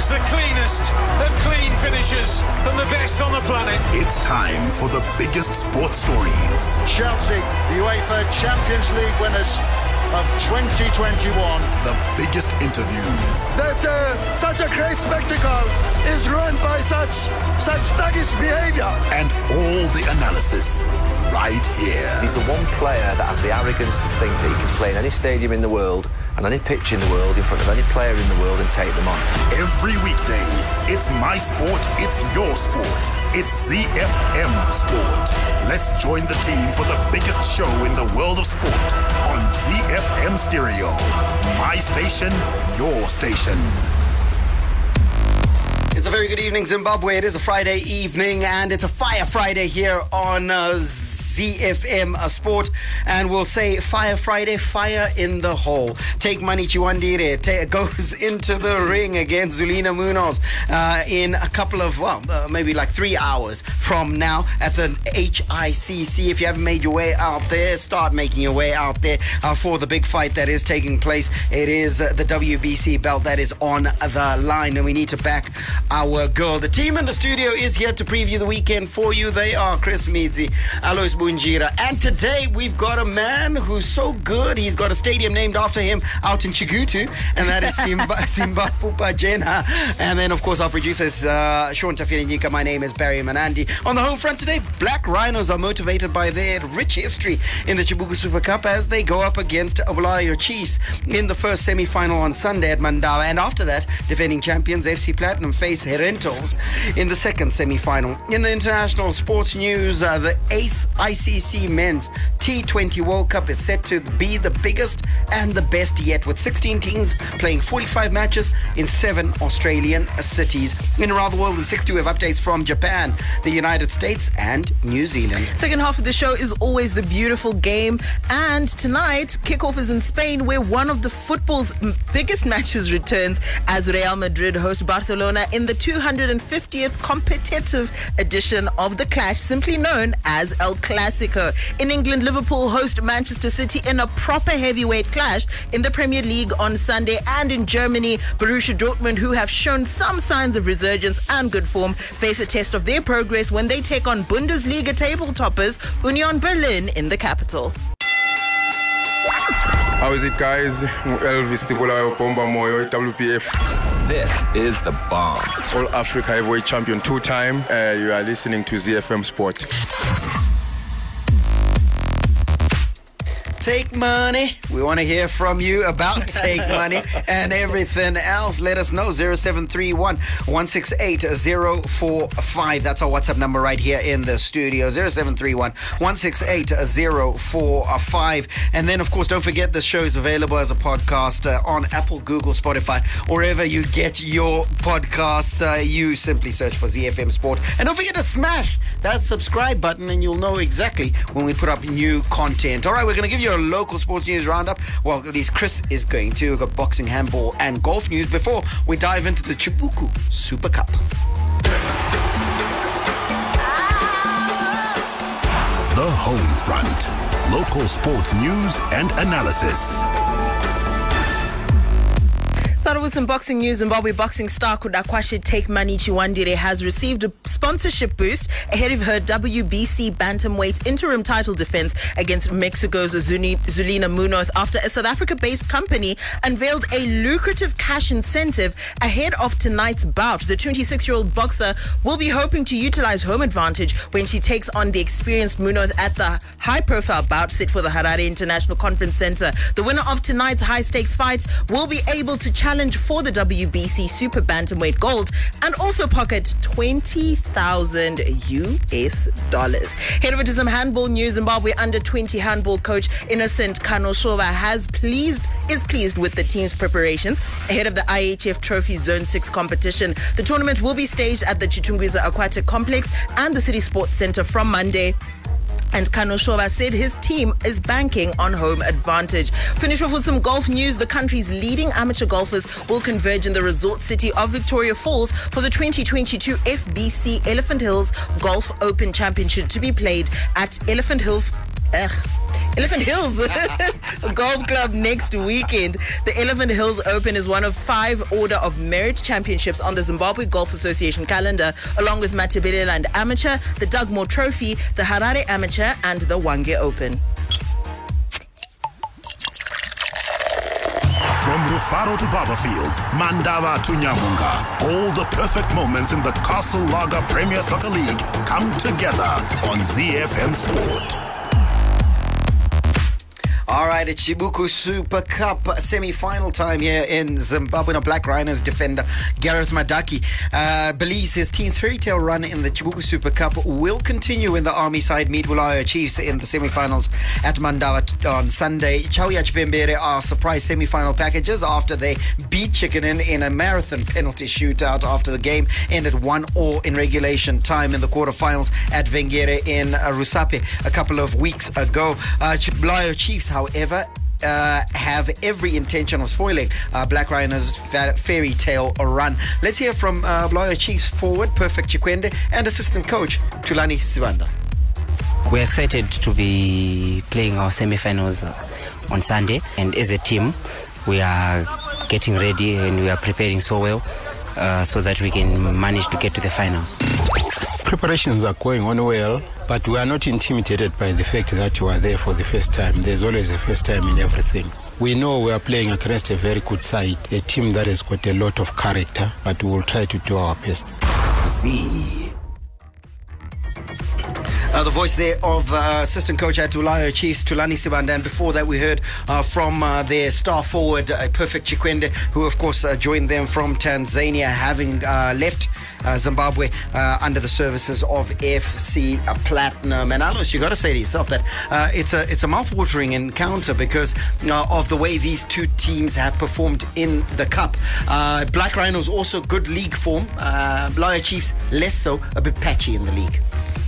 is the cleanest of clean finishes from the best on the planet. It's time for the biggest sports stories. Chelsea, the UEFA Champions League winners of 2021. The biggest interviews. That uh, such a great spectacle is ruined by such such thuggish behavior. And all the analysis right here. He's the one player that has the arrogance to think that he can play in any stadium in the world and any pitch in the world in front of any player in the world and take them on. Every weekday, it's my sport, it's your sport. It's ZFM Sport. Let's join the team for the biggest show in the world of sport on ZFM Stereo. My station, your station. It's a very good evening, Zimbabwe. It is a Friday evening, and it's a Fire Friday here on uh, ZFM Sport. And we'll say Fire Friday, fire in the hole. Take money, Chiwandire goes into the ring against Zulina Munoz uh, in a couple of, well, uh, maybe like three hours from now at the HICC. If you haven't made your way out there, start making your way out there uh, for the big fight that is taking place. It is the WBC belt that is on the line, and we need to back our girl. The team in the studio is here to preview the weekend for you. They are Chris Midzi, Alois And today we've got a man who's so good. He's got a stadium named after him out in Chegutu, and that is Simba, Simba Fupajena. And then, of course, our producers, uh, Sean Tafirinika. My name is Barry Manandi. On the home front today, Black Rhinos are motivated by their rich history in the Chibuku Super Cup as they go up against Bulawayo Chiefs in the first semi-final on Sunday at Mandava. And after that, defending champions FC Platinum face Herentals in the second semi-final. In the international sports news, uh, the eighth ICC Men's T20 World Cup is set to be the biggest and the best yet, with 16 teams playing 45 matches in seven Australian cities. In around the world in 60, we have updates from Japan, the United States, and New Zealand. Second half of the show is always the beautiful game. And tonight, kickoff is in Spain, where one of the football's biggest matches returns as Real Madrid host Barcelona in the 250th competitive edition of the clash, simply known as El Clasico. In England, Liverpool host Manchester City in a proper heavyweight clash in the Premier League on Sunday. And in Germany, Borussia Dortmund, who have shown some signs of resurgence and good form, face a test of their progress when they take on Bundesliga table toppers Union Berlin in the capital. How is it, guys? Elvis Tibulayo Bomba Moyo, WPF. This is the bomb. All Africa heavyweight champion two time. Uh, you are listening to ZFM Sport. Take money. We want to hear from you about take money and everything else. Let us know 0731 168 045. That's our WhatsApp number right here in the studio 0731 168 045. And then, of course, don't forget the show is available as a podcast uh, on Apple, Google, Spotify, wherever you get your podcast. Uh, you simply search for ZFM Sport. And don't forget to smash that subscribe button, and you'll know exactly when we put up new content. All right, we're going to give you a local sports news roundup. Well, at least Chris is going to. We've got boxing, handball, and golf news before we dive into the Chibuku Super Cup. The home front. Local sports news and analysis. Started with some boxing news. Zimbabwe boxing star Kudakwashe Take Money Chiwandire has received a sponsorship boost ahead of her WBC bantamweight interim title defense against Mexico's Zulina Munoz after a South Africa-based company unveiled a lucrative cash incentive ahead of tonight's bout. The 26-year-old boxer will be hoping to utilize home advantage when she takes on the experienced Munoz at the high-profile bout set for the Harare International Conference Center. The winner of tonight's high-stakes fight will be able to challenge for the WBC Super Bantamweight Gold and also pocket 20,000 US dollars. Head over to some handball news. Zimbabwe under 20 handball coach Innocent Kanoshova has pleased is pleased with the team's preparations ahead of the IHF Trophy Zone 6 competition. The tournament will be staged at the Chitungwiza Aquatic Complex and the City Sports Center from Monday and Kanoshova said his team is banking on home advantage. Finish off with some golf news. The country's leading amateur golfers will converge in the resort city of Victoria Falls for the 2022 FBC Elephant Hills Golf Open Championship to be played at Elephant Hill. Ugh. Elephant Hills Golf Club next weekend. The Elephant Hills Open is one of five Order of Merit championships on the Zimbabwe Golf Association calendar, along with Matabeleland Amateur, the Dugmore Trophy, the Harare Amateur, and the Hwange Open. From Rufaro to Barbourfield, Mandava to Nyamhunga, all the perfect moments in the Castle Lager Premier Soccer League come together on ZFM Sport. All right, it's Chibuku Super Cup semi-final time here in Zimbabwe. Now, Black Rhinos defender Gareth Madaki uh, believes his team's fairy tale run in the Chibuku Super Cup will continue when the Army side meet Bulawayo Chiefs in the semi-finals at Mandava t- on Sunday. Chauya Chipembere are surprise semi-final packages after they beat Chicken in a marathon penalty shootout after the game ended 1-all in regulation time in the quarterfinals at Vengere in Rusape a couple of weeks ago. Uh, Bulawayo Chiefs, however, uh, have every intention of spoiling uh, Black Rhino's fa- fairy tale run. Let's hear from uh, Bulawayo Chiefs forward Perfect Chikwende and assistant coach Tulani Sibanda. We're excited to be playing our semi-finals on Sunday, and as a team, we are getting ready and we are preparing so well uh, so that we can manage to get to the finals. Preparations are going on well, but we are not intimidated by the fact that you are there for the first time. There's always a first time in everything. We know we are playing against a very good side, a team that has got a lot of character, but we will try to do our best. Z. Uh, the voice there of uh, assistant coach at Ulayo Chiefs, Tulani Sibanda. And before that, we heard uh, from uh, their star forward, uh, Perfect Chikwende, who, of course, uh, joined them from Tanzania, having left Zimbabwe uh, under the services of FC Platinum. And Alice, you got to say to yourself that uh, it's a it's a mouth-watering encounter because of the way these two teams have performed in the cup. Uh, Black Rhinos also good league form. Uh, Bulawayo Chiefs less so, a bit patchy in the league.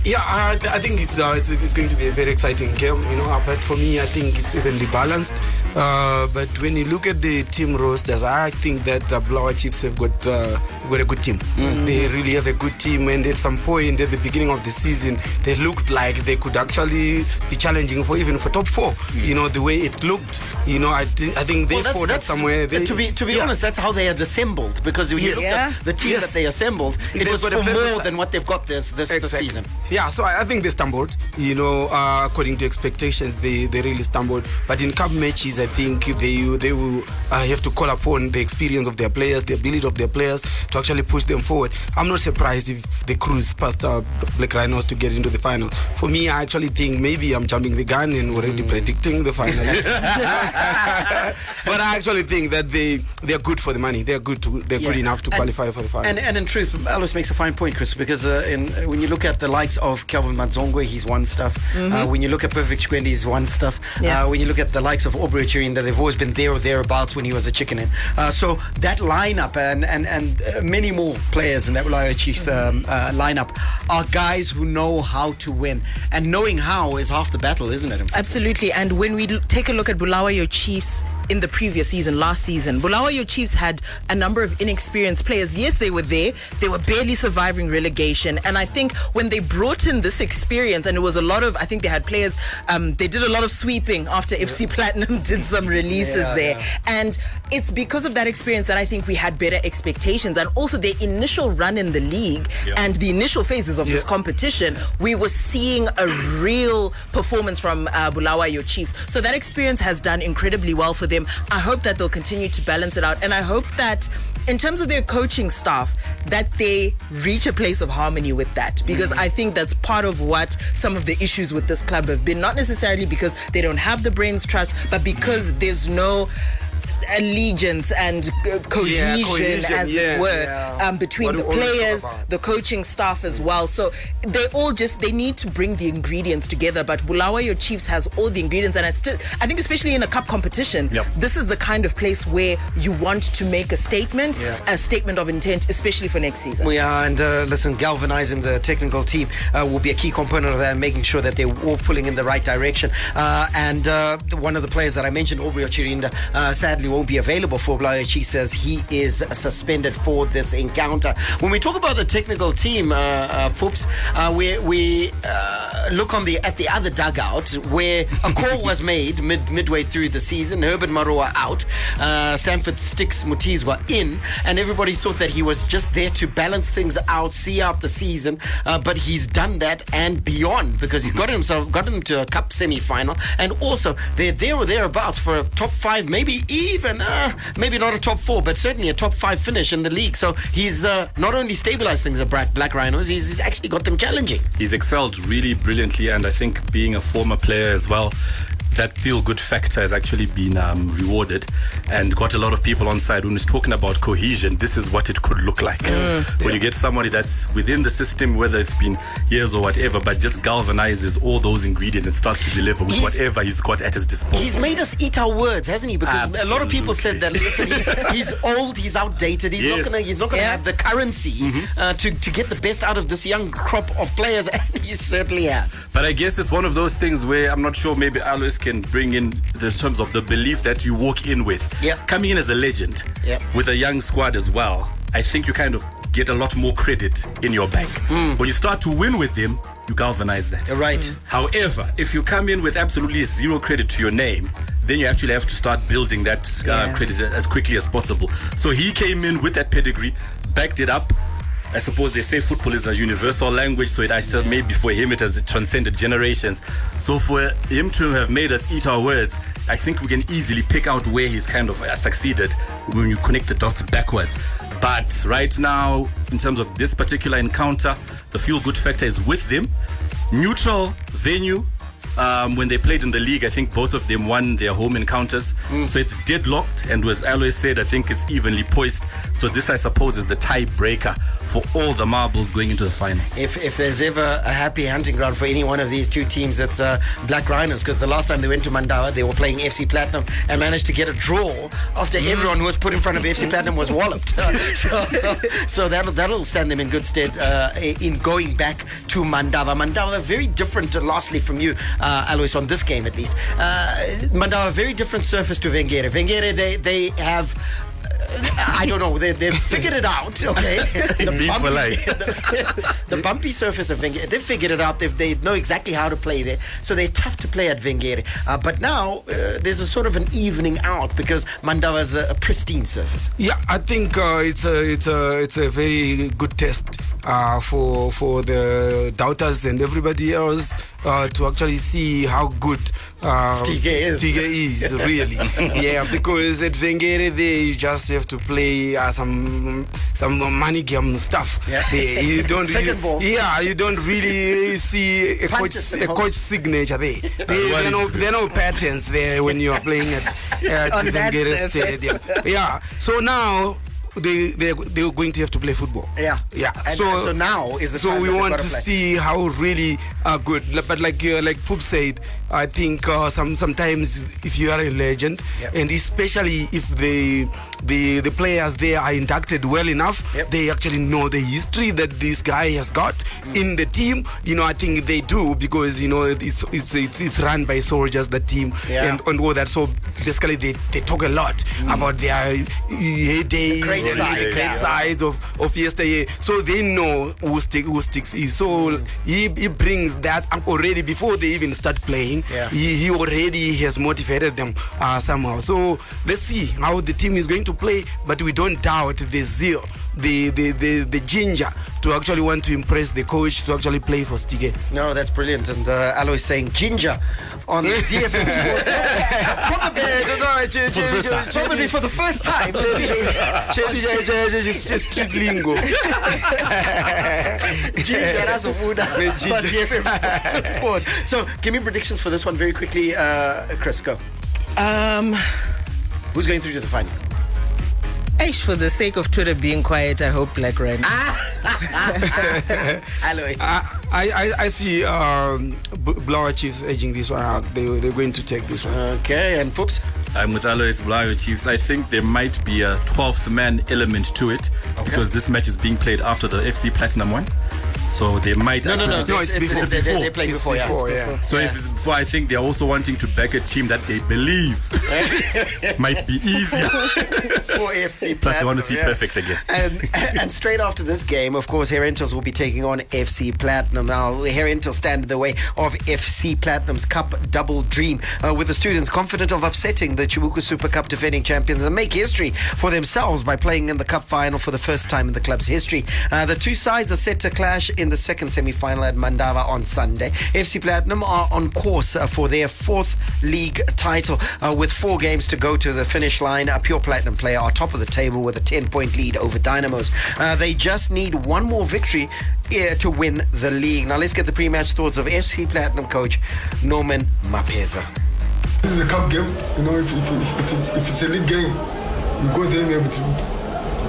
Yeah, I, I think it's, uh, it's it's going to be a very exciting game. You know, uh, but for me, I think it's evenly balanced. Uh, but when you look at the team rosters, I think that uh, Bulawayo Chiefs have got uh, got a good team. They really have a good team, and at some point at the beginning of the season, they looked like they could actually be challenging for even for top four. You know, the way it looked. You know, I think I think they Well, that's- fought that's- somewhere. They, to be to be yeah. honest, that's how they had assembled. Because when you Yes. look Yeah. at the team Yes. that they assembled, it They've was for more good than what they've got this this, this season. Yeah, so I, I think they stumbled. You know, uh, according to expectations, they, they really stumbled. But in cup matches, I think they they will uh, have to call upon the experience of their players, the ability of their players to actually push them forward. I'm not surprised if they cruise past uh, Black Rhinos to get into the final. For me, I actually think maybe I'm jumping the gun and already predicting the finalists. but I actually think that they they're good for the money. They're good to they're good enough to And- qualify for the final. And, and in truth, Alice makes a fine point, Chris, because uh, in, when you look at the likes of Kelvin Madzongwe, he's won stuff. Uh, when you look at Perfect Chikwende, he's won stuff. Yeah. Uh, when you look at the likes of Obriel Chirinda, they've always been there or thereabouts when he was a Chicken Inn. Uh, so that lineup and, and, and uh, many more players in that Bulawayo Chiefs um, uh, lineup are guys who know how to win. And knowing how is half the battle, isn't it? Absolutely. And when we take a look at Bulawayo Chiefs in the previous season, last season, Bulawayo Chiefs had a number of inexperienced players. Yes, they were there. They were barely surviving relegation. And I think when they brought in this experience, and it was a lot of, I think they had players, um, they did a lot of sweeping after FC Platinum did some releases Yeah, there. yeah. And it's because of that experience that I think we had better expectations. And also their initial run in the league and the initial phases of this competition, we were seeing a real performance from uh, Bulawayo Chiefs. So that experience has done incredibly well for them. I hope that they'll continue to balance it out. And I hope that in terms of their coaching staff, that they reach a place of harmony with that. Because mm. I think that's part of what some of the issues with this club have been. Not necessarily because they don't have the brains trust, but because there's no allegiance and uh, cohesion, cohesion, as yeah, it were yeah. um, between What the we always talk players the coaching staff as well so they all just they need to bring the ingredients together but Bulawayo Chiefs has all the ingredients and I still I think especially in a cup competition Yep. this is the kind of place where you want to make a statement Yeah. a statement of intent especially for next season We are, and uh, listen, galvanizing the technical team uh, will be a key component of that, making sure that they're all pulling in the right direction. Uh, and uh, one of the players that I mentioned, Obriel Chirinda, uh, sadly won't be available for Blair. She says he is suspended for this encounter. When we talk about the technical team, uh, uh, uh, we we uh, look on the at the other dugout where a call was made mid, midway through the season. Herbert Maruwa out, uh, Stanford Stix Mutizwa in, and everybody thought that he was just there to balance things out, see out the season. Uh, but he's done that and beyond because he's got himself got him to a cup semi-final, and also they're there or thereabouts for a top five, maybe even uh, maybe not a top four, but certainly a top five finish in the league. So he's uh, not only stabilized things at Black, Black Rhinos, he's, he's actually got them challenging. He's excelled really brilliantly, and I think being a former player as well, that feel good factor has actually been um, rewarded and got a lot of people on side. When he's talking about cohesion, this is what it could look like. Mm. When you get somebody that's within the system, whether it's been years or whatever, but just galvanizes all those ingredients and starts to deliver with He's- whatever he's got at his disposal. He's made us eat our words, hasn't he? Because a lot of people said that. Listen, he's, he's old, he's outdated, he's not Yes. gonna, not gonna have the currency uh, to to get the best out of this young crop of players, and he certainly has. But I guess it's one of those things where I'm not sure maybe Alois can bring in the terms of the belief that you walk in with. Yep. Coming in as a legend Yep. with a young squad as well, I think you kind of get a lot more credit in your bank. When you start to win with them, you galvanize that. Right. However, if you come in with absolutely zero credit to your name, then you actually have to start building that uh, Yeah. credit as quickly as possible. So he came in with that pedigree, backed it up. I suppose they say football is a universal language, so it I said maybe for him it has transcended generations. So for him to have made us eat our words, I think we can easily pick out where he's kind of uh, succeeded when you connect the dots backwards. But right now, in terms of this particular encounter, the feel good factor is with them. Neutral venue. Um, when they played in the league, I think both of them won their home encounters. So it's deadlocked, and as Alois said, I think it's evenly poised. So this, I suppose, is the tiebreaker for all the marbles going into the final. If, if there's ever a happy hunting ground for any one of these two teams, it's uh, Black Rhinos. Because the last time they went to Mandava, they were playing FC Platinum and managed to get a draw after everyone who was put in front of FC Platinum was walloped. so so that'll, that'll stand them in good stead uh, in going back to Mandava. Mandava, very different, uh, lastly, from you, uh, Alois, on this game at least. Uh, Mandava, very different surface to Vengere. Vengere, they, they have. uh, I don't know. They, they've figured it out. Okay, Being polite. the, the bumpy surface of Vengere, they figured it out. They've, they know exactly how to play there. So they're tough to play at Vengere. Uh, but now uh, there's a sort of an evening out because Mandava is a, a pristine surface. Yeah, I think uh, it's a it's a it's a very good test uh, for for the doubters and everybody else uh, to actually see how good uh, Stige is. Stige is really. yeah, because at Vengere there you just have to play uh, some some money game stuff. Yeah. There. You don't Second really, ball. Yeah, you don't really see a coach Punches and a hope. coach signature there. There, there, are no, there are no patterns there when you are playing at, at On Vengere. Stadium. Yeah. So now they they they're going to have to play football. Yeah. Yeah. And- so so now is the so we want gotta play. see how really uh, good. But like uh, like Foop said, I think uh, some sometimes if you are a legend, Yep. and especially if the the the players there are inducted well enough, Yep. they actually know the history that this guy has got Mm. in the team. You know, I think they do because you know it's it's it's, it's run by soldiers the team Yeah. and and all that. So basically, they, they talk a lot about their heydays, Mm. great sides, the great yeah. sides of, of yesteryear. So they know who, stick, who sticks is. So Mm. he, he brings that up already before they even start playing. Yeah. He, he already has motivated them uh, somehow. So let's see how the team is going to play. But we don't doubt the zeal, the, the, the, the ginger to actually want to impress the coach to actually play for Stige. No, that's brilliant. And uh, Alois saying ginger on ZFM Sport. Probably, for the first time. Street lingo. Ginger as a Buddha. Ginger. Plus ZFM Sport. So give me predictions for this one very quickly. Uh, Chris, go. Um, Who's going through to the final? Aish, for the sake of Twitter being quiet, I hope Black Rhino. Alois. I, I, I see um, Blower Chiefs edging this one out. They, they're going to take this one. Okay, and Foops? I'm with Alois Blayo Chiefs. I think there might be a 12th man element to it because this match is being played after the FC Platinum one. So they might. No, no, no, no, it's before. They- they- they played It's before, yeah, before, before. yeah. So if it's before, I think they're also wanting to back a team that they believe might be easier. for FC Plus, they want to see yeah. perfect again. And and straight after this game, of course, Herentals will be taking on FC Platinum. Now, Herentals stand in the way of FC Platinum's Cup double dream, uh, with the students confident of upsetting the Chibuku Super Cup defending champions and make history for themselves by playing in the cup final for the first time in the club's history. Uh, the two sides are set to clash in the second semi-final at Mandava on Sunday. FC Platinum are on course uh, for their fourth league title, uh, with four games to go to the finish line. A pure platinum player are top of the table with a 10-point lead over Dynamos. Uh, they just need one more victory uh, to win the league. Now let's get the pre-match thoughts of FC Platinum coach Norman Mapeza. This is a cup game. You know, if, if, if, if, it's, if it's a league game, you go there maybe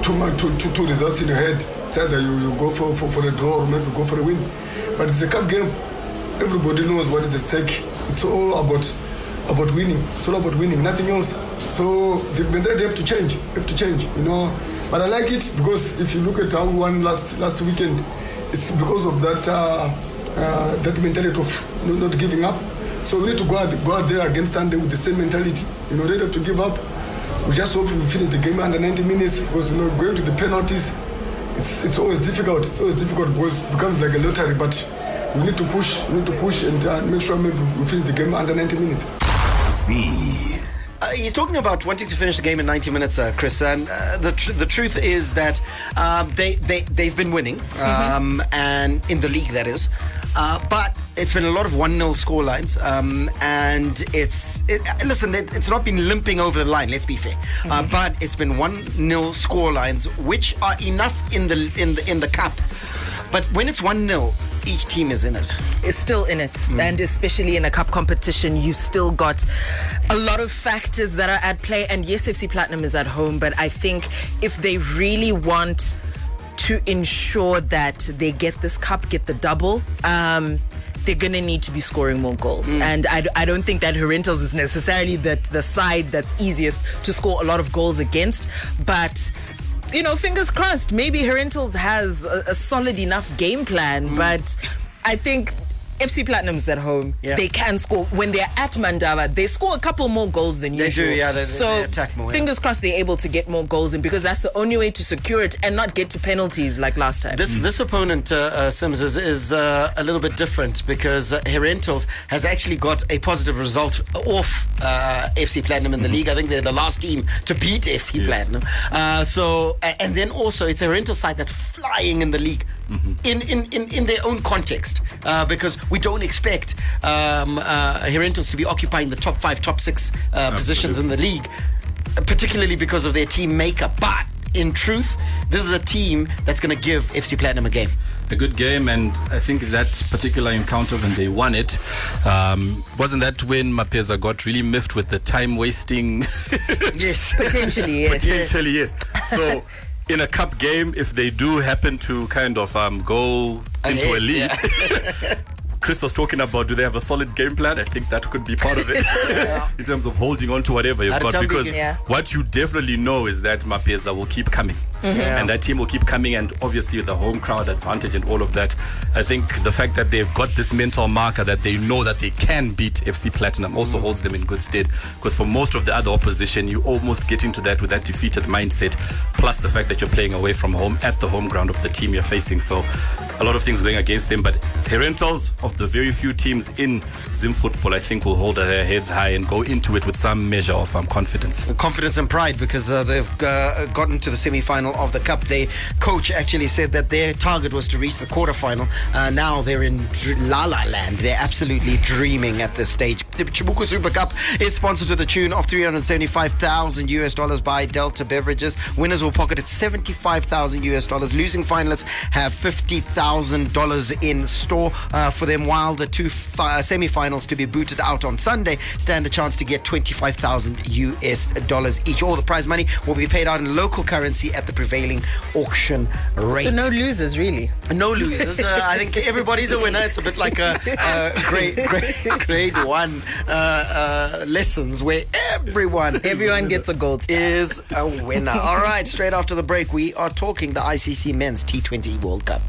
two, two, two, two results in your head. Either you, you go for, for, for a draw or maybe go for a win. But it's a cup game. Everybody knows what is at stake. It's all about about winning. It's all about winning, nothing else. So the mentality have to change. Have to change. You know. But I like it because if you look at how we won last last weekend, it's because of that uh, uh, that mentality of you know, not giving up. So we need to go out, go out there against Sunday with the same mentality. You know, they don't have to give up. We just hope we finish the game under 90 minutes because you know going to the penalties, it's, it's always difficult. It's always difficult because it becomes like a lottery. But we need to push. We need to push and uh, make sure maybe we finish the game under 90 minutes. Z. Uh, he's talking about wanting to finish the game in 90 minutes, uh, Chris. And uh, the tr- the truth is that um, they they they've been winning, um, and in the league that is. Uh, but it's been a lot of one 0 scorelines, um, and it's it, uh, listen. It, it's not been limping over the line. Let's be fair, uh, but it's been one 0 scorelines, which are enough in the in the in the cup. But when it's one 0 each team is in it. is still in it. And especially in a cup competition, you still got a lot of factors that are at play. And yes, FC Platinum is at home, but I think if they really want to ensure that they get this cup, get the double, um, they're going to need to be scoring more goals. Mm. And I don't think that Herentals is necessarily the, the side that's easiest to score a lot of goals against. But you know, fingers crossed. Maybe Herentals has a, a solid enough game plan, mm. but I think FC Platinum's at home. Yeah. They can score when they're at Mandava. They score a couple more goals than They usual. do, yeah, they- they- so they attack more, yeah. fingers crossed they're able to get more goals in because that's the only way to secure it and not get to penalties like last time. This this opponent, uh, uh, Sims, is, is uh, a little bit different because uh, Herentals has actually got a positive result off uh, FC Platinum in the league. I think they're the last team to beat FC Platinum. Uh, so, and then also it's a Herentals side that's flying in the league. In, in, in, in their own context, uh, because we don't expect um, uh, Herentals to be occupying the top five, top six uh, positions in the league, particularly because of their team makeup. But in truth, this is a team that's going to give FC Platinum a game. a good game, and I think that particular encounter when they won it, um, wasn't that when Mapeza got really miffed with the time wasting? yes, potentially yes. potentially yes. So. In a cup game, if they do happen to kind of um, go into a lead, yeah. Chris was talking about do they have a solid game plan? I think that could be part of it in terms of holding on to whatever you've got. Because Yeah. what you definitely know is that Mapeza will keep coming. Yeah. And that team will keep coming, and obviously with the home crowd advantage and all of that, I think the fact that they've got this mental marker that they know that they can beat FC Platinum also holds them in good stead. Because for most of the other opposition, you almost get into that with that defeated mindset, plus the fact that you're playing away from home at the home ground of the team you're facing. So a lot of things going against them. But Herentals, of the very few teams in Zim football, I think will hold their heads high and go into it with some measure of um, confidence. confidence and pride because uh, they've uh, gotten to the semi-final of the cup. Their coach actually said that their target was to reach the quarterfinal. Uh, now they're in La La Land. They're absolutely dreaming at this stage. The Chibuku Super Cup is sponsored to the tune of 375,000 US dollars by Delta Beverages. Winners will pocket at 75,000 US dollars. Losing finalists have $50,000 in store uh, for them, while the two fi- uh, semi-finals to be booted out on Sunday stand a chance to get 25,000 US dollars each. All the prize money will be paid out in local currency at the prevailing auction rate. So no losers really. No losers. Uh, I think everybody's a winner. It's a bit like a, a grade, grade, grade one uh, uh, lessons where everyone Everyone gets a gold star. is a winner. All right, straight after the break, we are talking the ICC Men's T20 World Cup.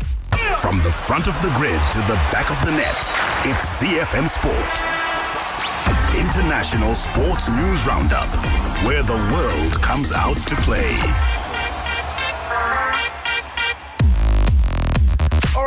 From the front of the grid to the back of the net, it's ZFM Sport. International Sports News Roundup, where the world comes out to play.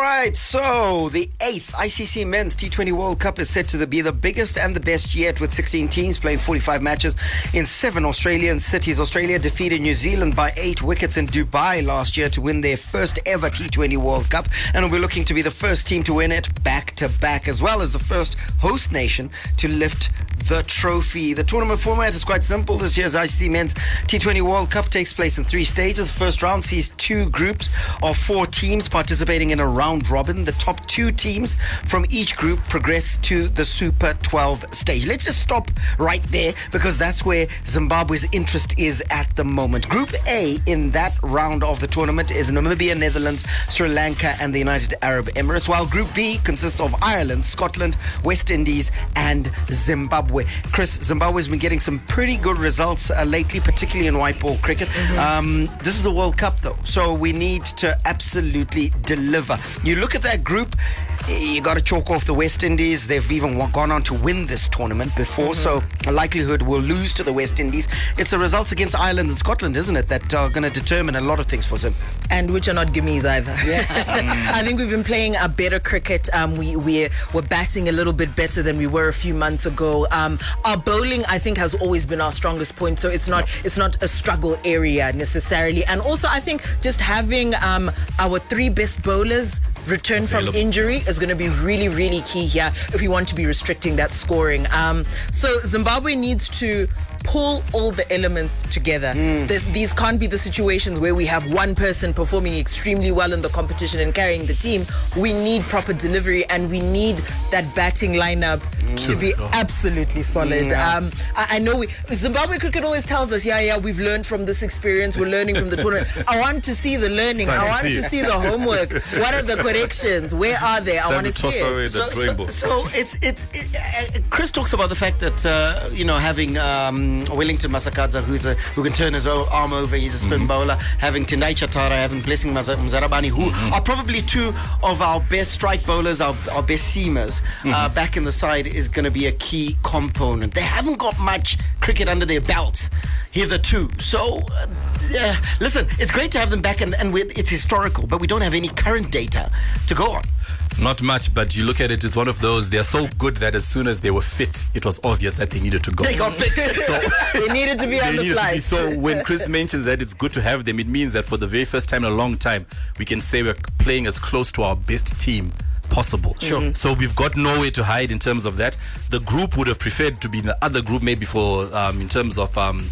Right, so the eighth ICC Men's T20 World Cup is set to be the biggest and the best yet, with 16 teams playing 45 matches in seven Australian cities. Australia defeated New Zealand by eight wickets in Dubai last year to win their first ever T20 World Cup, and will be looking to be the first team to win it back to back, as well as the first host nation to lift the trophy. The tournament format is quite simple. This year's ICC Men's T20 World Cup takes place in three stages. The first round sees two groups of four teams participating in a round robin. The top two teams from each group progress to the Super 12 stage. Let's just stop right there because that's where Zimbabwe's interest is at the moment. Group A in that round of the tournament is Namibia, Netherlands, Sri Lanka, and the United Arab Emirates, while Group B consists of Ireland, Scotland, West Indies, and Zimbabwe. Chris, Zimbabwe's been getting some pretty good results uh, lately, particularly in white ball cricket. Um, this is a World Cup, though, so we need to absolutely deliver. You look at that group, you got to chalk off the West Indies. They've even gone on to win this tournament before, so a likelihood we'll lose to the West Indies. It's the results against Ireland and Scotland, isn't it, that are going to determine a lot of things for Zim. and which are not gimmies either. I think we've been playing a better cricket. Um, we we're, we're batting a little bit better than we were a few months ago. Um, our bowling, I think, has always been our strongest point. So it's not it's not a struggle area necessarily. And also, I think just having um, our three best bowlers return from injury is going to be really, really key here if we want to be restricting that scoring. Um, so Zimbabwe needs to pull all the elements together. This, these can't be the situations where we have one person performing extremely well in the competition and carrying the team. We need proper delivery and we need that batting lineup to be absolutely solid. Yeah. Um, I, I know we, Zimbabwe cricket always tells us, yeah, yeah, we've learned from this experience. We're learning from the tournament. I want to see the learning. time I to want see. to see the homework. What are the corrections? Where are they? I want to to toss see it. the so, rainbow. So, so it's it's it, uh, Chris talks about the fact that uh, you know having um, Wellington Masakadza who's a who can turn his o- arm over, he's a spin bowler. Having Tendai Chatara, having Blessing Maza- Muzarabani, who are probably two of our best strike bowlers, our, our best seamers uh, back in the side is going to be a key component. They haven't got much cricket under their belts hitherto, so. Uh, yeah, listen, it's great to have them back, and, and we it's historical, but we don't have any current data to go on. Not much, but you look at it, it's one of those, they're so good that as soon as they were fit, it was obvious that they needed to go. They got big. They needed to be on the needed to flight. be- so when Chris mentions that it's good to have them, it means that for the very first time in a long time, we can say we're playing as close to our best team possible. Sure. So we've got nowhere to hide in terms of that. The group would have preferred to be in the other group, maybe for um, in terms of um,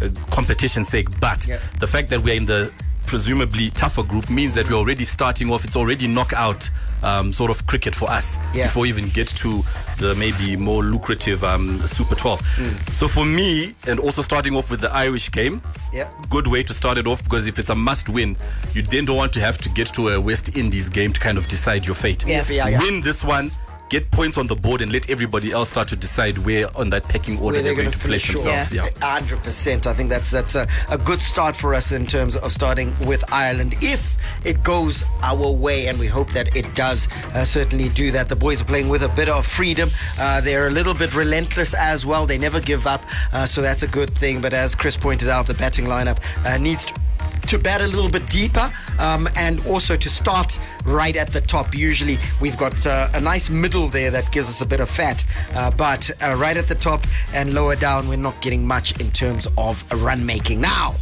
uh, competition sake. But Yeah. the fact that we're in the presumably tougher group means that we're already starting off. It's already knockout um, sort of cricket for us Yeah. before we even get to the maybe more lucrative um, Super 12. Mm. So for me, and also starting off with the Irish game, Yeah. good way to start it off because if it's a must win, you then don't want to have to get to a West Indies game to kind of decide your fate. Yeah. Win this one. Get points on the board and let everybody else start to decide where on that pecking order they're, they're going gonna place themselves. Yeah. Hundred percent. I think that's that's a, a good start for us in terms of starting with Ireland. If it goes our way, and we hope that it does uh, certainly do that. The boys are playing with a bit of freedom. Uh, they're a little bit relentless as well. They never give up, uh, so that's a good thing. But as Chris pointed out, the batting lineup uh, needs to to bat a little bit deeper um, and also to start right at the top. Usually we've got uh, a nice middle there that gives us a bit of fat, uh, but uh, right at the top and lower down, we're not getting much in terms of run making. Now,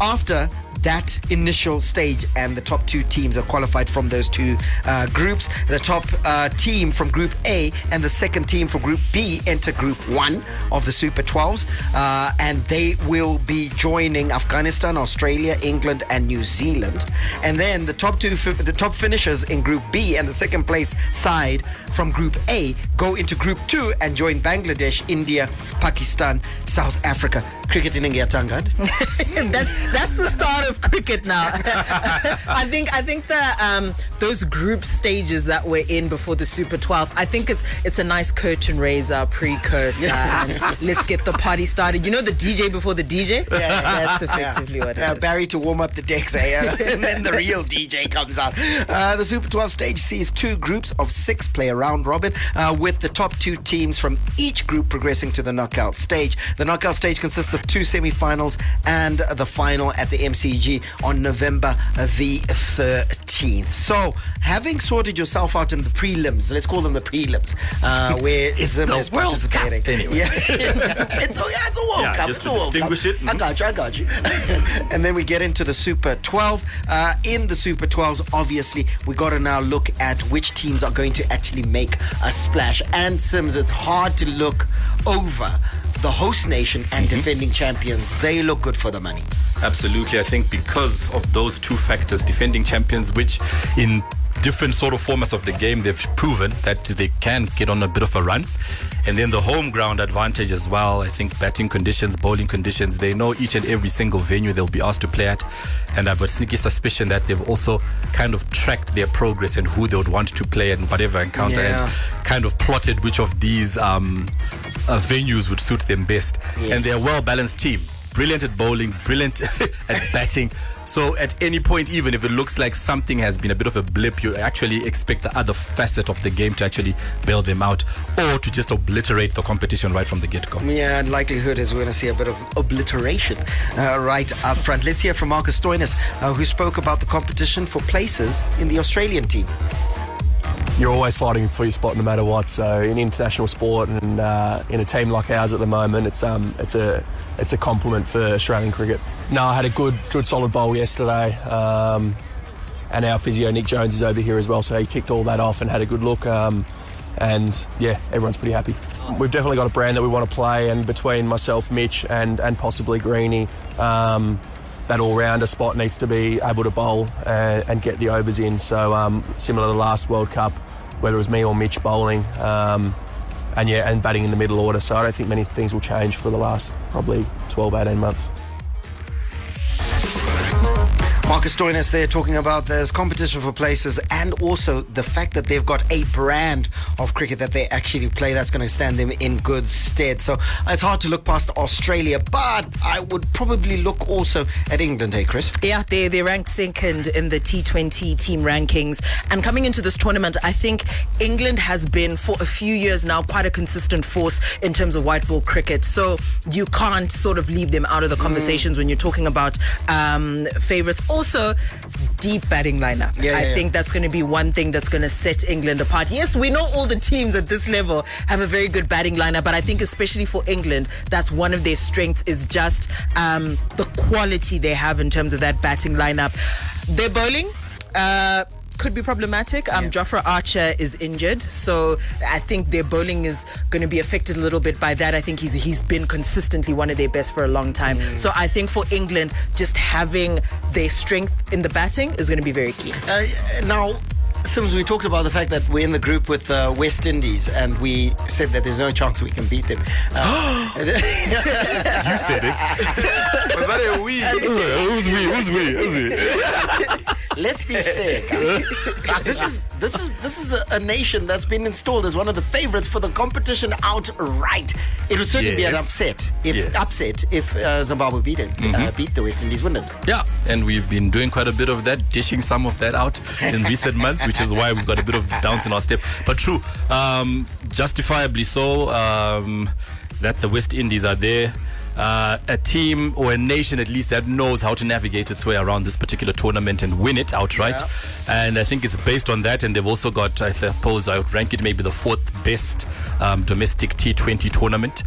after that initial stage and the top two teams are qualified from those two uh, groups. The top uh, team from Group A and the second team from Group B enter Group 1 of the Super 12s uh, and they will be joining Afghanistan, Australia, England and New Zealand. And then the top two the top finishers in Group B and the second place side from Group A go into Group 2 and join Bangladesh, India, Pakistan, South Africa. cricket iningiyatangana that's that's the start of cricket now. I think I think the um, those group stages that we're in before the Super 12. I think it's it's a nice curtain raiser, precursor. and let's get the party started. You know the DJ before the DJ. Yeah, yeah. that's effectively what it Uh, is. Barry to warm up the decks, eh? and then the real DJ comes out. Uh, the Super 12 stage sees two groups of six play a round robin, uh, with the top two teams from each group progressing to the knockout stage. The knockout stage consists of two semi-finals and the final at the MCG on November the 13th. So, having sorted yourself out in the prelims, let's call them the prelims, uh, where Zim the is World participating. Cup. Anyway. Yeah. it's, a, it's a World Yeah, Cup. just it's to distinguish Cup. it. I got you, I got you. and then we get into the Super 12. Uh, in the Super 12s, obviously, we got to now look at which teams are going to actually make a splash. And Sims, it's hard to look over the host nation and mm-hmm. defending champions. They look good for the money. Absolutely. I think because of those two factors, defending champions, which in different sort of formats of the game, they've proven that they can get on a bit of a run. And then the home ground advantage as well. I think batting conditions, bowling conditions, they know each and every single venue they'll be asked to play at. And I have a sneaky suspicion that they've also kind of tracked their progress and who they would want to play at whatever encounter Yeah. and kind of plotted which of these um, uh, venues would suit them best. Yes. And they're a well balanced team. Brilliant at bowling, brilliant at batting. So at any point, even if it looks like something has been a bit of a blip, you actually expect the other facet of the game to actually bail them out or to just obliterate the competition right from the get go. Yeah, and likelihood is we're going to see a bit of obliteration uh, right up front. Let's hear from Marcus Stoinis, uh, who spoke about the competition for places in the Australian team. You're always fighting for your spot no matter what. So in international sport and uh, in a team like ours at the moment, it's um it's a it's a compliment for Australian cricket. No, I had a good good solid bowl yesterday. Um, and our physio Nick Jones is over here as well, so he ticked all that off and had a good look. Um, and yeah, everyone's pretty happy. We've definitely got a brand that we want to play, and between myself, Mitch, and and possibly Greeny, um, that all-rounder spot needs to be able to bowl and, and get the overs in. So um, similar to the last World Cup, whether it was me or Mitch bowling, um, and yeah, and batting in the middle order. So I don't think many things will change for the last probably 12, 18 months. Marcus Stoinis there talking about there's competition for places and also the fact that they've got a brand of cricket that they actually play that's going to stand them in good stead. So it's hard to look past Australia, but I would probably look also at England, hey Chris? Yeah, they they ranked second in the T20 team rankings. And coming into this tournament, I think England has been for a few years now quite a consistent force in terms of white ball cricket. So you can't sort of leave them out of the conversations when you're talking about um, favourites. Also, deep batting lineup. Yeah, I yeah, yeah. think that's going to be one thing that's going to set England apart. Yes, we know all the teams at this level have a very good batting lineup, but I think especially for England, that's one of their strengths is just um, the quality they have in terms of that batting lineup. Their bowling. Uh, could be problematic. Um, Jofra Archer is injured, so I think their bowling is going to be affected a little bit by that. I think he's he's been consistently one of their best for a long time. So I think for England, just having their strength in the batting is going to be very key. Uh, now, Sims, we talked about the fact that we're in the group with uh, West Indies, and we said that there's no chance we can beat them. Uh, You said it. But that we. Who's we? Who's we? Who's we? Let's be fair. guys. this is this is this is a, a nation that's been installed as one of the favorites for the competition outright. It would certainly be an upset if Yes. upset if uh, Zimbabwe beat it, uh, beat the West Indies, wouldn't it? Yeah, and we've been doing quite a bit of that, dishing some of that out in recent months, which is why we've got a bit of bounce in our step. But true, um, justifiably so, um, that the West Indies are there. Uh, a team or a nation at least that knows how to navigate its way around this particular tournament and win it outright. And I think it's based on that. And they've also got, I suppose, I would rank it maybe the fourth best um, domestic T20 tournament,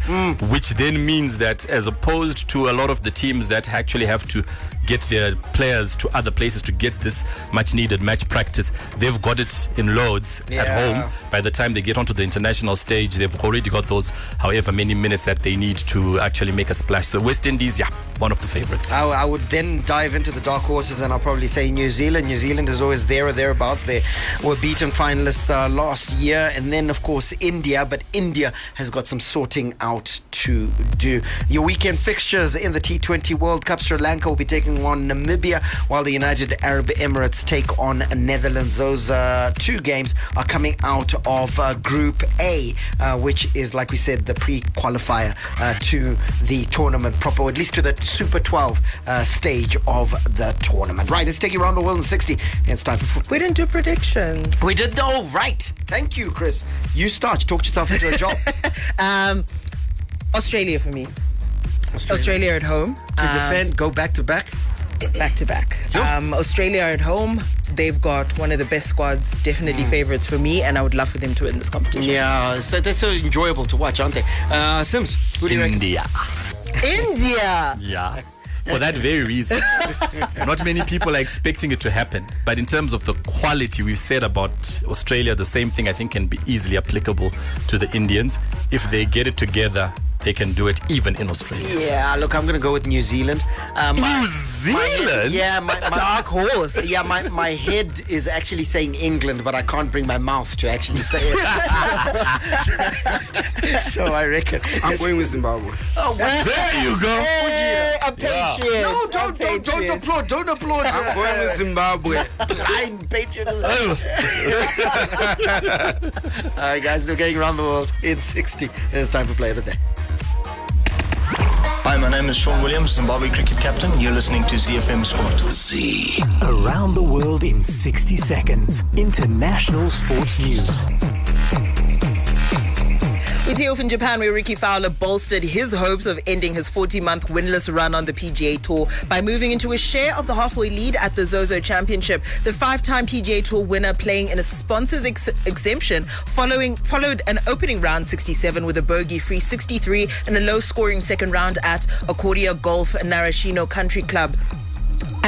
which then means that as opposed to a lot of the teams that actually have to get their players to other places to get this much needed match practice, they've got it in loads at home. By the time they get onto the international stage, they've already got those however many minutes that they need to actually make a splash. So West Indies, yeah, one of the favorites. I, I would then dive into the dark horses and I'll probably say New Zealand. New Zealand is always there or thereabouts. They were beaten finalists uh, last year. And then, of course, India. But India has got some sorting out to do. Your weekend fixtures in the T20 World Cup Sri Lanka will be taking on Namibia, while the United Arab Emirates take on Netherlands. Those uh, two games are coming out of uh, Group A, uh, which is, like we said, the pre qualifier uh, to the tournament proper, or at least to the Super 12 uh, stage of the tournament. Right, let's take you around the world in 60. It's time for football. We didn't do predictions. We did, oh, right. Thank you, Chris. You start. Talk yourself into a job. um, Australia for me. Australia, Australia at home. To um, defend, go back to back? Back to back. Um, Australia at home. They've got one of the best squads, definitely mm. favorites for me, and I would love for them to win this competition. Yeah, so they're so enjoyable to watch, aren't they? Uh, Sims, who do you India. India. Yeah. For that very reason. Not many people are expecting it to happen. But in terms of the quality we've said about Australia, the same thing I think can be easily applicable to the Indians. If they get it together, they can do it even in Australia. Yeah, look, I'm going to go with New Zealand. Uh, my, New Zealand? My yeah, my, my, dark horse. Yeah, my, my head is actually saying England, but I can't bring my mouth to actually say it. so I reckon I'm going with Zimbabwe. Oh, well, there you go. Hey, I'm patient. Yeah. No, don't, don't, don't applaud. Don't applaud. I'm going with Zimbabwe. Blind patriotism. All right, guys, they're getting around the world in 60. And it's time for Play of the Day. Hi, my name is Sean Williams, Zimbabwe cricket captain. You're listening to ZFM Sport. Z. Around the world in 60 seconds. International sports news. Off in Japan, where Rickie Fowler bolstered his hopes of ending his 40-month winless run on the PGA Tour by moving into a share of the halfway lead at the Zozo Championship. The five-time PGA Tour winner, playing in a sponsors ex- exemption, following followed an opening round 67 with a bogey-free 63 and a low-scoring second round at Accordia Golf Narashino Country Club.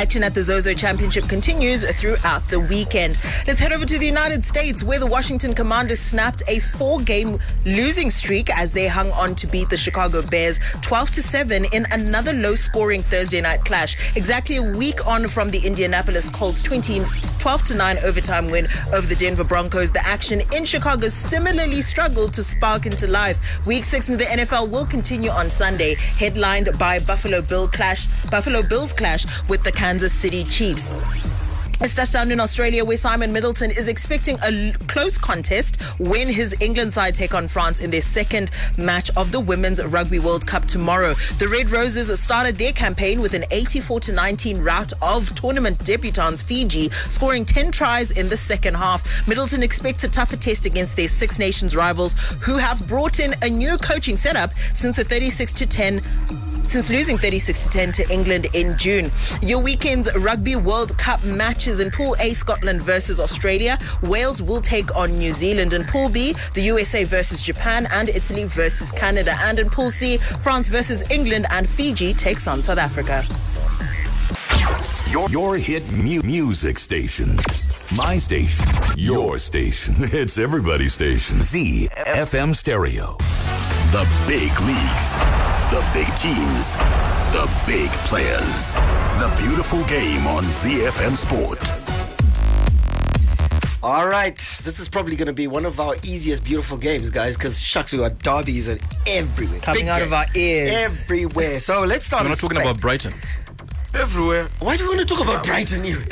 Action at the Zozo Championship continues throughout the weekend. Let's head over to the United States where the Washington Commanders snapped a four-game losing streak as they hung on to beat the Chicago Bears 12 to 7 in another low-scoring Thursday night clash. Exactly a week on from the Indianapolis Colts 20 12 to 9 overtime win over the Denver Broncos. The action in Chicago similarly struggled to spark into life. Week 6 in the NFL will continue on Sunday, headlined by Buffalo Bill clash, Buffalo Bills clash with the Kansas City Chiefs. It's touchdown in Australia where Simon Middleton is expecting a close contest when his England side take on France in their second match of the Women's Rugby World Cup tomorrow. The Red Roses started their campaign with an 84 to 19 rout of tournament debutants Fiji, scoring 10 tries in the second half. Middleton expects a tougher test against their Six Nations rivals who have brought in a new coaching setup since the 36 to 10 since losing 36 to 10 to England in June. Your weekend's Rugby World Cup matches in Pool A, Scotland versus Australia. Wales will take on New Zealand. In Pool B, the USA versus Japan and Italy versus Canada. And in Pool C, France versus England and Fiji takes on South Africa. Your, your hit mu- music station. My station. Your station. It's everybody's station. Z FM Stereo. The big leagues, the big teams, the big players. The beautiful game on ZFM Sport. All right, this is probably going to be one of our easiest beautiful games, guys, because shucks, we got derbies and everywhere. Coming Big out game. of our ears. Everywhere. So let's start. So we're not talking about Brighton. Everywhere. Why do you want to talk about Brighton here?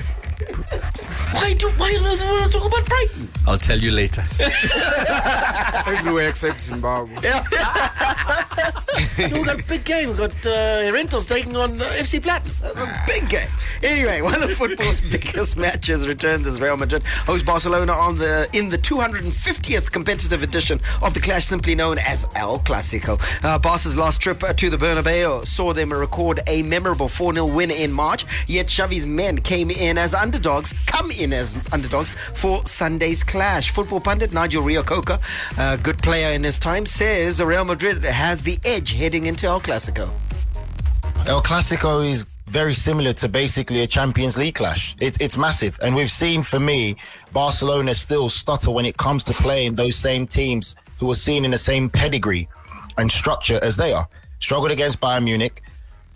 Why do why do you want to talk about Brighton? I'll tell you later. Everywhere except Zimbabwe. Yeah. so we got a big game. We got uh, Herentals taking on uh, FC Platinum. That's a big game. Anyway, one of football's biggest matches returns as Real Madrid host Barcelona on the in the 250th competitive edition of the clash, simply known as El Clasico. Uh, Barca's last trip to the Bernabeu saw them record a memorable 4-0 win in March. Yet Xavi's men came in as underdogs. Come in as underdogs for Sunday's clash. Football pundit Nigel Reo-Coker, a good player in his time, says Real Madrid has the edge heading into El Clasico. El Clasico is very similar to basically a Champions League clash. It, it's massive. And we've seen, for me, Barcelona still stutter when it comes to playing those same teams who are seen in the same pedigree and structure as they are. Struggled against Bayern Munich,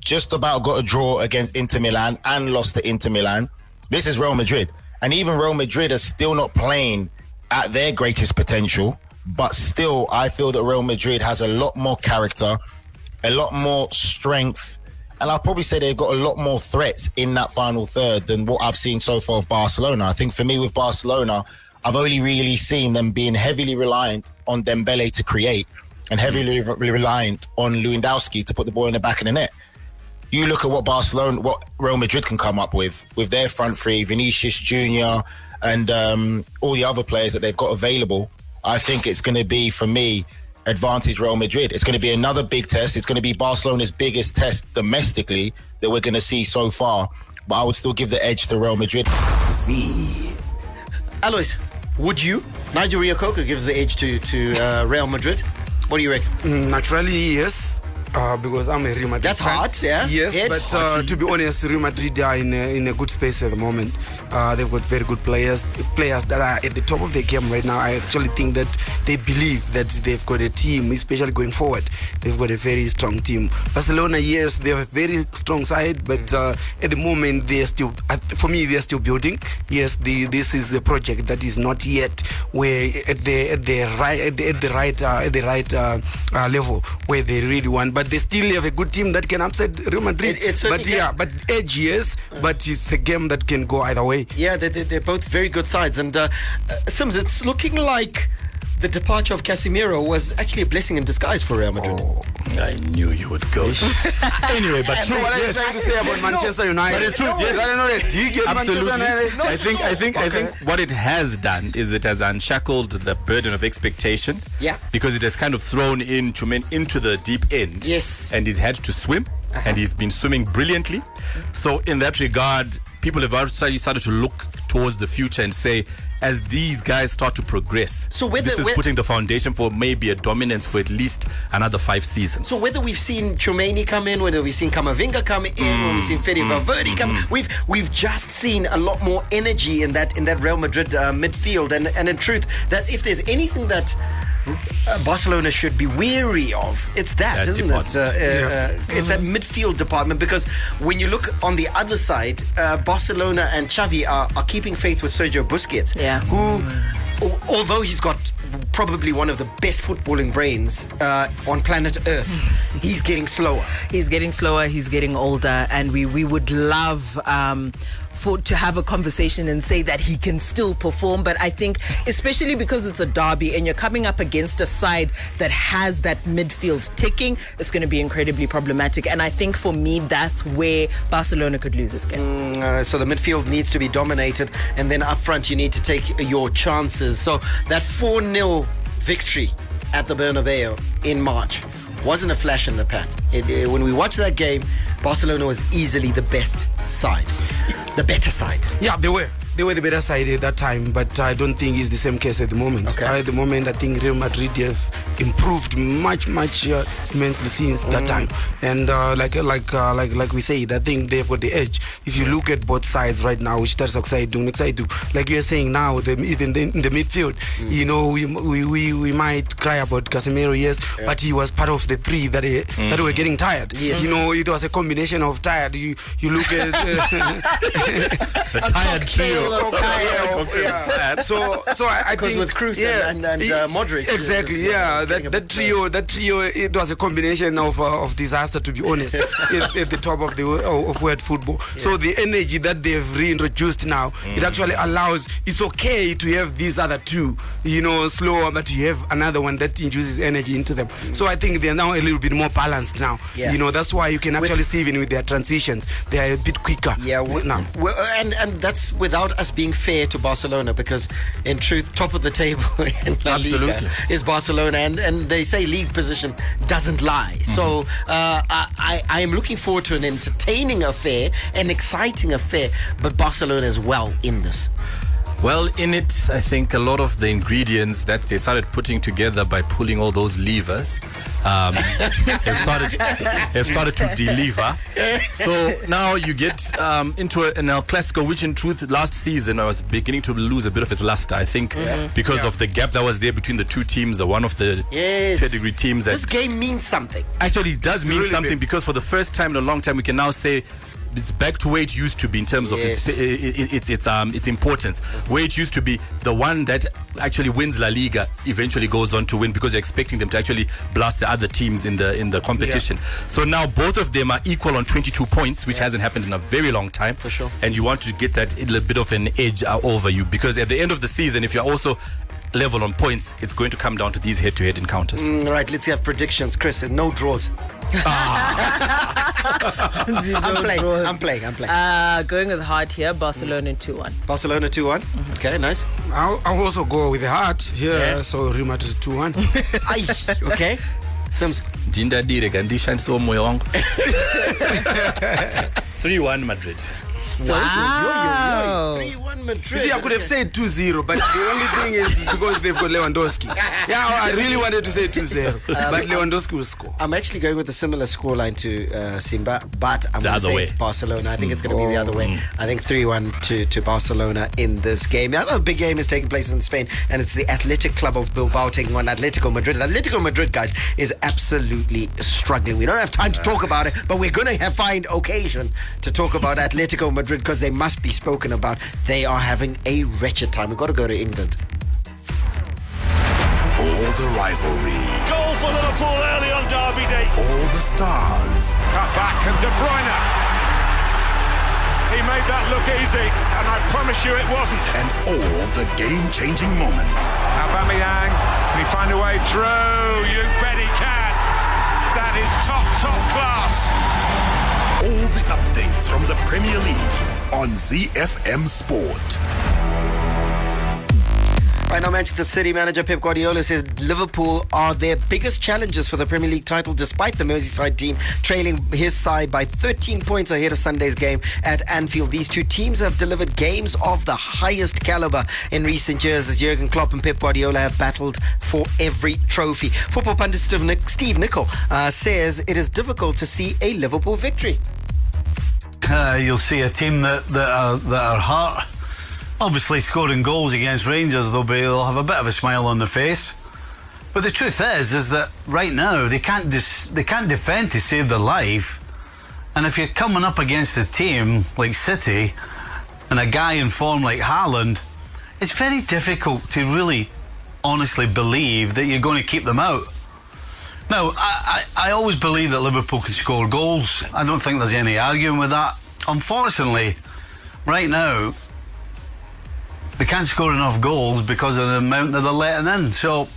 just about got a draw against Inter Milan and lost to Inter Milan. This is Real Madrid. And even Real Madrid are still not playing at their greatest potential. But still, I feel that Real Madrid has a lot more character, a lot more strength, and I'll probably say they've got a lot more threats in that final third than what I've seen so far of Barcelona. I think for me with Barcelona, I've only really seen them being heavily reliant on Dembele to create and heavily re- reliant on Lewandowski to put the ball in the back of the net. You look at what Barcelona, what Real Madrid can come up with with their front three, Vinicius Junior, and um, all the other players that they've got available. I think it's going to be for me advantage Real Madrid. It's going to be another big test. It's going to be Barcelona's biggest test domestically that we're going to see so far. But I would still give the edge to Real Madrid. Z. Alois, would you? Nigel Reo-Coker gives the edge to to uh, Real Madrid. What do you reckon? Mm, naturally, yes. Uh, because I'm a Real Madrid. That's fan. hard, yeah? Yes, Head. but uh, to be honest, Real Madrid are in a, in a good space at the moment. Uh, they've got very good players, players that are at the top of the game right now. I actually think that they believe that they've got a team, especially going forward. They've got a very strong team. Barcelona, yes, they have a very strong side, but uh, at the moment they're still, uh, for me, they're still building. Yes, the, this is a project that is not yet where at the at the right at the, at the right uh, at the right uh, uh, level where they really want. But they still have a good team that can upset Real Madrid. It- it but yeah, can. but edge yes, but it's a game that can go either way. Yeah, they're, they're, they're both very good sides. And uh, uh, Sims, it's looking like the departure of Casemiro was actually a blessing in disguise for Real Madrid. I knew you would go. anyway, but true, what are you yes. trying to say about Manchester United? But the truth, yes. I don't know that. Do you get Absolutely. Manchester United? I think I think I think what it has done is it has unshackled the burden of expectation. Yeah. Because it has kind of thrown in Tchouaméni into the deep end. Yes. And he's had to swim. And he's been swimming brilliantly. So in that regard, people have already started to look towards the future and say, as these guys start to progress, So whether- this is whe- putting the foundation for maybe a dominance for at least another five seasons. So whether we've seen Tchouaméni come in, whether we've seen Camavinga come in, whether we've seen Fede mm, mm, Valverde mm, come, we've we've just seen a lot more energy in that in that Real Madrid uh, midfield. And and in truth, that if there's anything that Barcelona should be weary of, it's that, That isn't it? Uh, uh, department. uh, it's that midfield department because when you look on the other side, uh, Barcelona and Xavi are, are keeping faith with Sergio Busquets, Yeah. who, al- although he's got probably one of the best footballing brains uh, on planet Earth, he's getting slower. He's getting slower. He's getting older, and we we would love. Um, for to have a conversation and say that he can still perform, but I think especially because it's a derby and you're coming up against a side that has that midfield ticking, it's going to be incredibly problematic. And I think for me, that's where Barcelona could lose this game. Uh, so the midfield needs to be dominated, and then up front you need to take your chances. So that 4 0 victory at the Bernabeu in March wasn't a flash in the pan. It, it- when we watched that game, Barcelona was easily the best side, the better side. Yeah, they were. They were the better side at that time, but I don't think it's the same case at the moment. Okay. At the moment, I think Real Madrid have improved much, much uh, immensely since that time. And uh, like, like, uh, like, like we said, I think they've got the edge. If you look at both sides right now, which that's excited, doing excited, do like you're saying now, the, even the, in the midfield, you know, we, we, we, we might cry about Casemiro, yes, but he was part of the three that uh, that were getting tired. Yes. You know, it was a combination of tired. You you look at. Uh, the tired trio. yeah. So, so I, I Because think with Kroos and- and- and, uh, Modric, exactly, it was, uh, yeah. That, that trio, that trio, it was a combination of uh, of disaster, to be honest, at, at the top of the of world football. So the energy that they've reintroduced now, it actually allows. It's okay to have these other two, you know, slower, but you have another one that infuses energy into them. So I think they're now a little bit more balanced now. Yeah. You know, that's why you can actually see even with their transitions, they are a bit quicker. Yeah, we, now. Well, and and that's without us being fair to Barcelona because in truth, top of the table in La Liga is Barcelona, and and they say league position doesn't lie. So uh, I I I am looking forward to an entertaining affair, an exciting affair, but Barcelona is well in this. Well, in it, I think a lot of the ingredients that they started putting together by pulling all those levers um, have started have started to deliver. So now you get um, into a, an El Clasico, which in truth last season I was beginning to lose a bit of its luster. I think because Yeah. of the gap that was there between the two teams, uh, one of the Yes. pedigree teams. That This game means something. Actually, it does It's mean really something big. because for the first time in a long time, we can now say it's back to where it used to be in terms of its Yes. i- i- its its um its importance. Where it used to be, the one that actually wins La Liga eventually goes on to win because you're expecting them to actually blast the other teams in the in the competition. So now both of them are equal on 22 points, which hasn't happened in a very long time. For sure. And you want to get that little bit of an edge uh, over you because at the end of the season, if you're also level on points, it's going to come down to these head-to-head encounters. Mm, right, let's have predictions. Chris, no draws. I'm playing. I'm playing. I'm playing. Uh, going with heart here, Barcelona 2 1. Barcelona 2 1. Okay, nice. I'll, I'll also go with the heart here. Yeah. So Real Madrid 2 1. okay. Sims. ndindadire kandishandisa moyo wangu 3-1 madrid Wow. 3 1 Madrid. You see, I could have said 2 0, but the only thing is because they've got Lewandowski. Yeah, I really wanted to say 2 0, but Lewandowski will score. I'm actually going with a similar scoreline to uh, Simba, but I'm going to say way. it's Barcelona. I think it's going to be the other way. Mm. I think 3 1 to, to Barcelona in this game. The other big game is taking place in Spain, and it's the Athletic Club of Bilbao taking on Atletico Madrid. Atletico Madrid, guys, is absolutely struggling. We don't have time to talk about it, but we're going to have find occasion to talk about Atletico Madrid because they must be spoken about. They are having a wretched time. We've got to go to England. All the rivalry, Goal for Liverpool early on Derby Day. all the stars, Cut back and De Bruyne. He made that look easy, and I promise you it wasn't. and all the game-changing moments. Aubameyang, can he find a way through? You bet he can. That is top, top class. All the updates from the Premier League on ZFM Sport. Right now, Manchester City manager Pep Guardiola says Liverpool are their biggest challenges for the Premier League title, despite the Merseyside team trailing his side by 13 points ahead of Sunday's game at Anfield. These two teams have delivered games of the highest caliber in recent years as Jurgen Klopp and Pep Guardiola have battled for every trophy. Football pundit Steve Nicol uh, says it is difficult to see a Liverpool victory. Uh, you'll see a team that, that are that are hurt. Obviously, scoring goals against Rangers, they'll be they'll have a bit of a smile on their face. But the truth is, is that right now they can't dis- they can't defend to save their life. And if you're coming up against a team like City and a guy in form like Haaland, it's very difficult to really honestly believe that you're going to keep them out. Now, I, I, I always believe that Liverpool can score goals. I don't think there's any arguing with that. Unfortunately, right now, they can't score enough goals because of the amount that they're letting in. So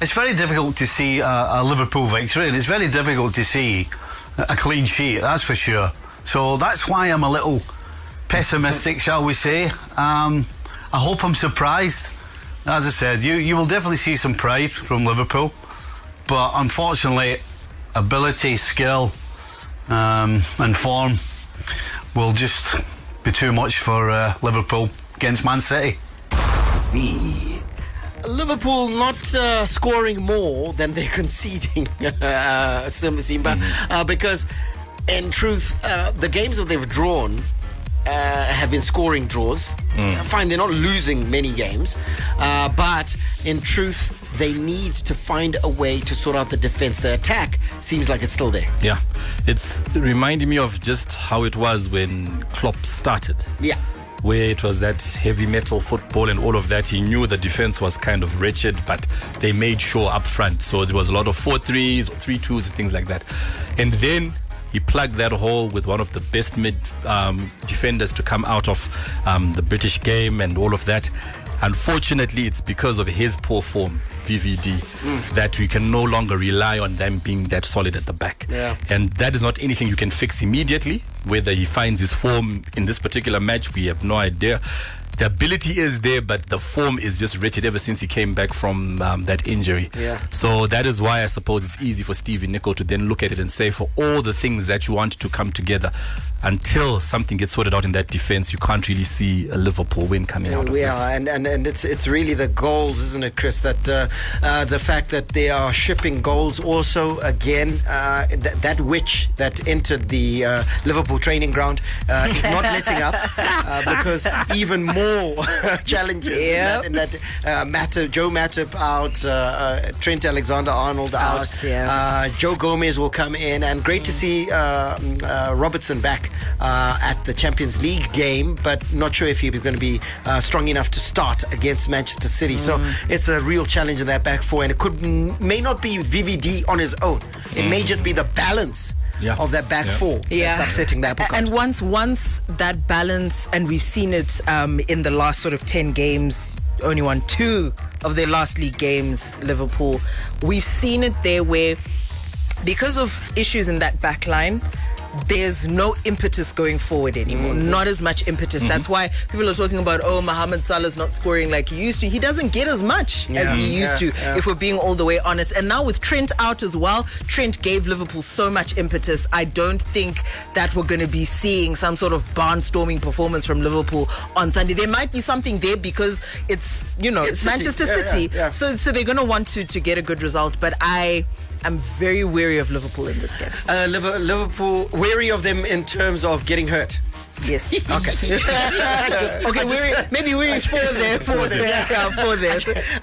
it's very difficult to see a, a Liverpool victory, and it's very difficult to see a clean sheet, that's for sure. So that's why I'm a little pessimistic, shall we say. Um, I hope I'm surprised. As I said, you, you will definitely see some pride from Liverpool, but unfortunately, ability, skill, um, and form will just be too much for uh, Liverpool against Man City. Z. Liverpool not uh, scoring more than they're conceding, uh, Simba, uh, because in truth, uh, the games that they've drawn uh, have been scoring draws. Fine, they're not losing many games, uh, but in truth, they need to find a way to sort out the defense. The attack seems like it's still there. Yeah, it's reminding me of just how it was when Klopp started. Yeah. Where it was that heavy metal football and all of that. He knew the defense was kind of wretched, but they made sure up front. So there was a lot of 4 3s or 3 2s and things like that. And then he plugged that hole with one of the best mid um, defenders to come out of um, the British game and all of that. Unfortunately, it's because of his poor form, VVD, Mm. that we can no longer rely on them being that solid at the back. Yeah. And that is not anything you can fix immediately. Whether he finds his form in this particular match, we have no idea. The ability is there, but the form is just wretched ever since he came back from um, that injury. Yeah. So that is why I suppose it's easy for Stevie Nicol to then look at it and say, for all the things that you want to come together, until something gets sorted out in that defense, you can't really see a Liverpool win coming out of yeah, this. and, and, and it's it's really the goals, isn't it, Chris? That uh, uh, the fact that they are shipping goals also again, uh, th- that witch that entered the uh, Liverpool training ground uh, is not letting up uh, because even more challenges Yep. in that, in that uh, Matip, Joe Matip out, uh, uh, Trent Alexander-Arnold out, Out, yeah. uh, Joe Gomez will come in, and great to see uh, mm, uh, Robertson back uh, at the Champions League game, but not sure if he's going to be uh, strong enough to start against Manchester City. So Mm. it's a real challenge in that back four, and it could may not be VVD on his own. It may just be the balance Yeah. of that back Yeah. four that's upsetting that. A- And once once that balance, and we've seen it um, in the last sort of ten games, only won two of their last league games. Liverpool, we've seen it there where because of issues in that back line. There's no impetus going forward anymore. Mm-hmm. Not as much impetus. That's why people are talking about, oh, Mohamed Salah's not scoring like he used to. He doesn't get as much Yeah. as he used Yeah, to, yeah. if we're being all the way honest. And now with Trent out as well, Trent gave Liverpool so much impetus. I don't think that we're going to be seeing some sort of barnstorming performance from Liverpool on Sunday. There might be something there because it's you know It's it's. Manchester City, so so they're going to want to to get a good result. But I am very wary of Liverpool in this game. Uh, Liverpool wary of them in terms of getting hurt. Yes. Okay. Just- Okay, just- weary, maybe weary four there, four there, yeah, four there.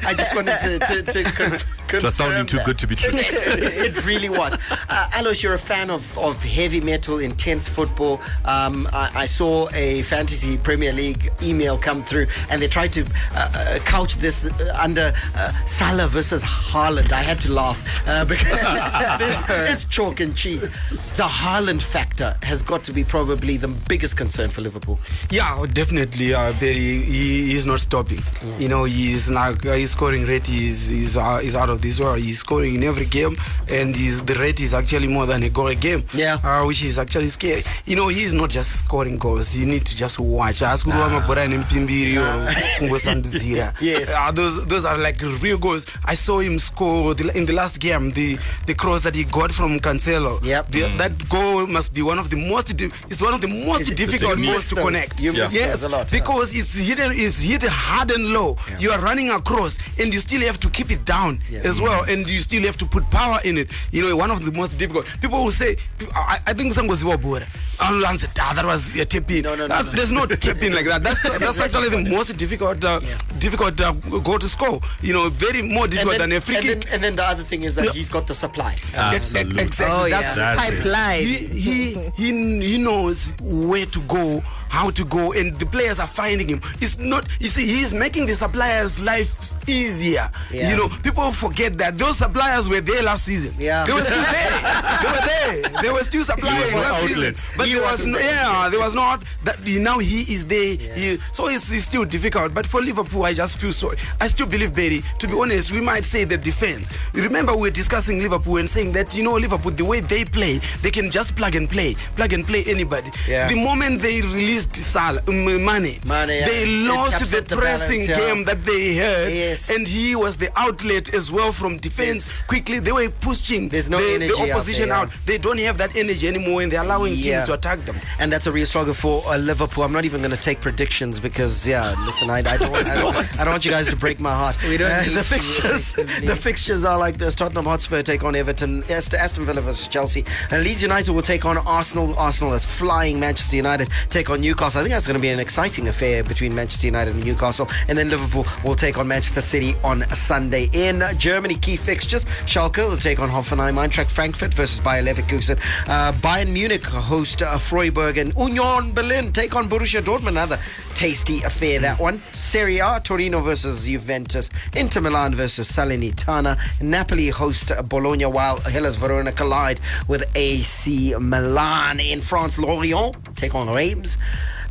I just wanted to, to, to conf- It was sounding too good to be true. it really was. Uh, Alois, you're a fan of, of heavy metal, intense football. Um, I, I saw a fantasy Premier League email come through, and they tried to uh, uh, couch this uh, under uh, Salah versus Haaland. I had to laugh uh, because this- it's chalk and cheese. The Haaland factor has got to be probably the biggest concern for Liverpool. Yeah, definitely. Uh, Barry, he, he's not stopping. You know, he's like uh, his scoring rate is is, uh, is out of this world. He's scoring in every game, and his, the rate is actually more than a goal a game. Yeah, uh, which is actually scary. You know, he's not just scoring goals. You need to just watch. As kurwa mabhora nempimbiri or kungosandudzira. Yes. Uh, those those are like real goals. I saw him score the, in the last game. The the cross that he got from Cancelo. Yep. The, That goal must be one of the most. Di- it's one of the most difficult goals to connect. You miss yes, those a lot, huh? because it's hit it's hit hard and low. You are running across, and you still have to keep it down as well, and you still have to put power in it. You know, one of the most difficult. People will say, I, I think some was Bora. Ah, that was a tip in. No, no, no, no. There's no tip in like that. That's that's actually the most difficult uh, difficult uh, goal to score. You know, very more difficult and, than a free and, kick. then, and then the other thing is that Yeah. he's got the supply. Ex- ex- Exactly. Oh, yeah. That's, That's it. Pipeline. he, he he he knows where to go how to go and the players are finding him. It's not you see he's making the suppliers life easier. Yeah. you know people forget that those suppliers were there last season. Yeah. they were still there. They were there. There were still suppliers He was no last outlet. season but He there was no, yeah there was not that now he is there. He- so it's, it's still difficult. But for Liverpool I just feel sorry. I still believe Barry to be honest we might say the defense. Remember we were discussing Liverpool and saying that you know Liverpool the way they play they can just plug and play plug and play anybody. Yeah. the moment they released Salah um, Mane, Mane, yeah. they lost the the pressing balance, yeah. game that they had Yes. and he was the outlet as well from defense Yes. quickly they were pushing There's no the, energy the out opposition there, out, they don't have that energy anymore and they're allowing Yeah. teams to attack them And that's a real struggle for uh, Liverpool. I'm not even going to take predictions because, yeah, listen, I, I, don't, want, I, don't, I don't want you guys to break my heart. We don't Uh, the fixtures. The fixtures are like this: Tottenham Hotspur take on Everton, Aston Villa versus Chelsea, and Leeds United will take on Arsenal. Arsenal is flying. Manchester United take on Newcastle. I think that's going to be an exciting affair between Manchester United and Newcastle, and then Liverpool will take on Manchester City on Sunday. In Germany, key fixtures: Schalke will take on Hoffenheim, Eintracht Frankfurt versus Bayer Leverkusen, uh, Bayern Munich host uh, Freiburg, and Union Berlin take on Borussia Dortmund. Another tasty affair that one. Serie A: Torino versus Juventus, Inter Milan versus Salernitana, Napoli host Bologna, while Hellas Verona collide with AC Milan. In France, Lorient take on Reims.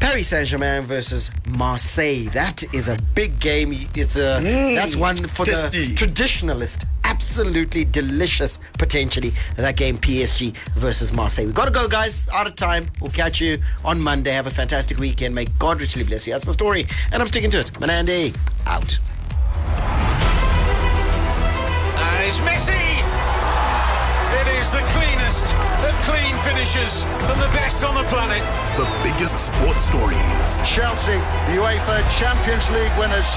Paris Saint Germain versus Marseille. That is a big game. It's a Mm, that's one for tasty. the traditionalist. absolutely delicious, potentially, that game PSG versus Marseille. We've got to go, guys. Out of time. We'll catch you on Monday. Have a fantastic weekend. May God richly bless you. That's my story, and I'm sticking to it. Manandi, out. And it's Messi! It is the cleanest of clean finishes from the best on the planet. The biggest sports stories. Chelsea, UEFA Champions League winners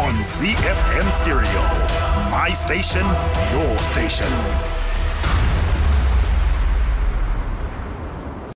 on ZFM Stereo. My station, your station.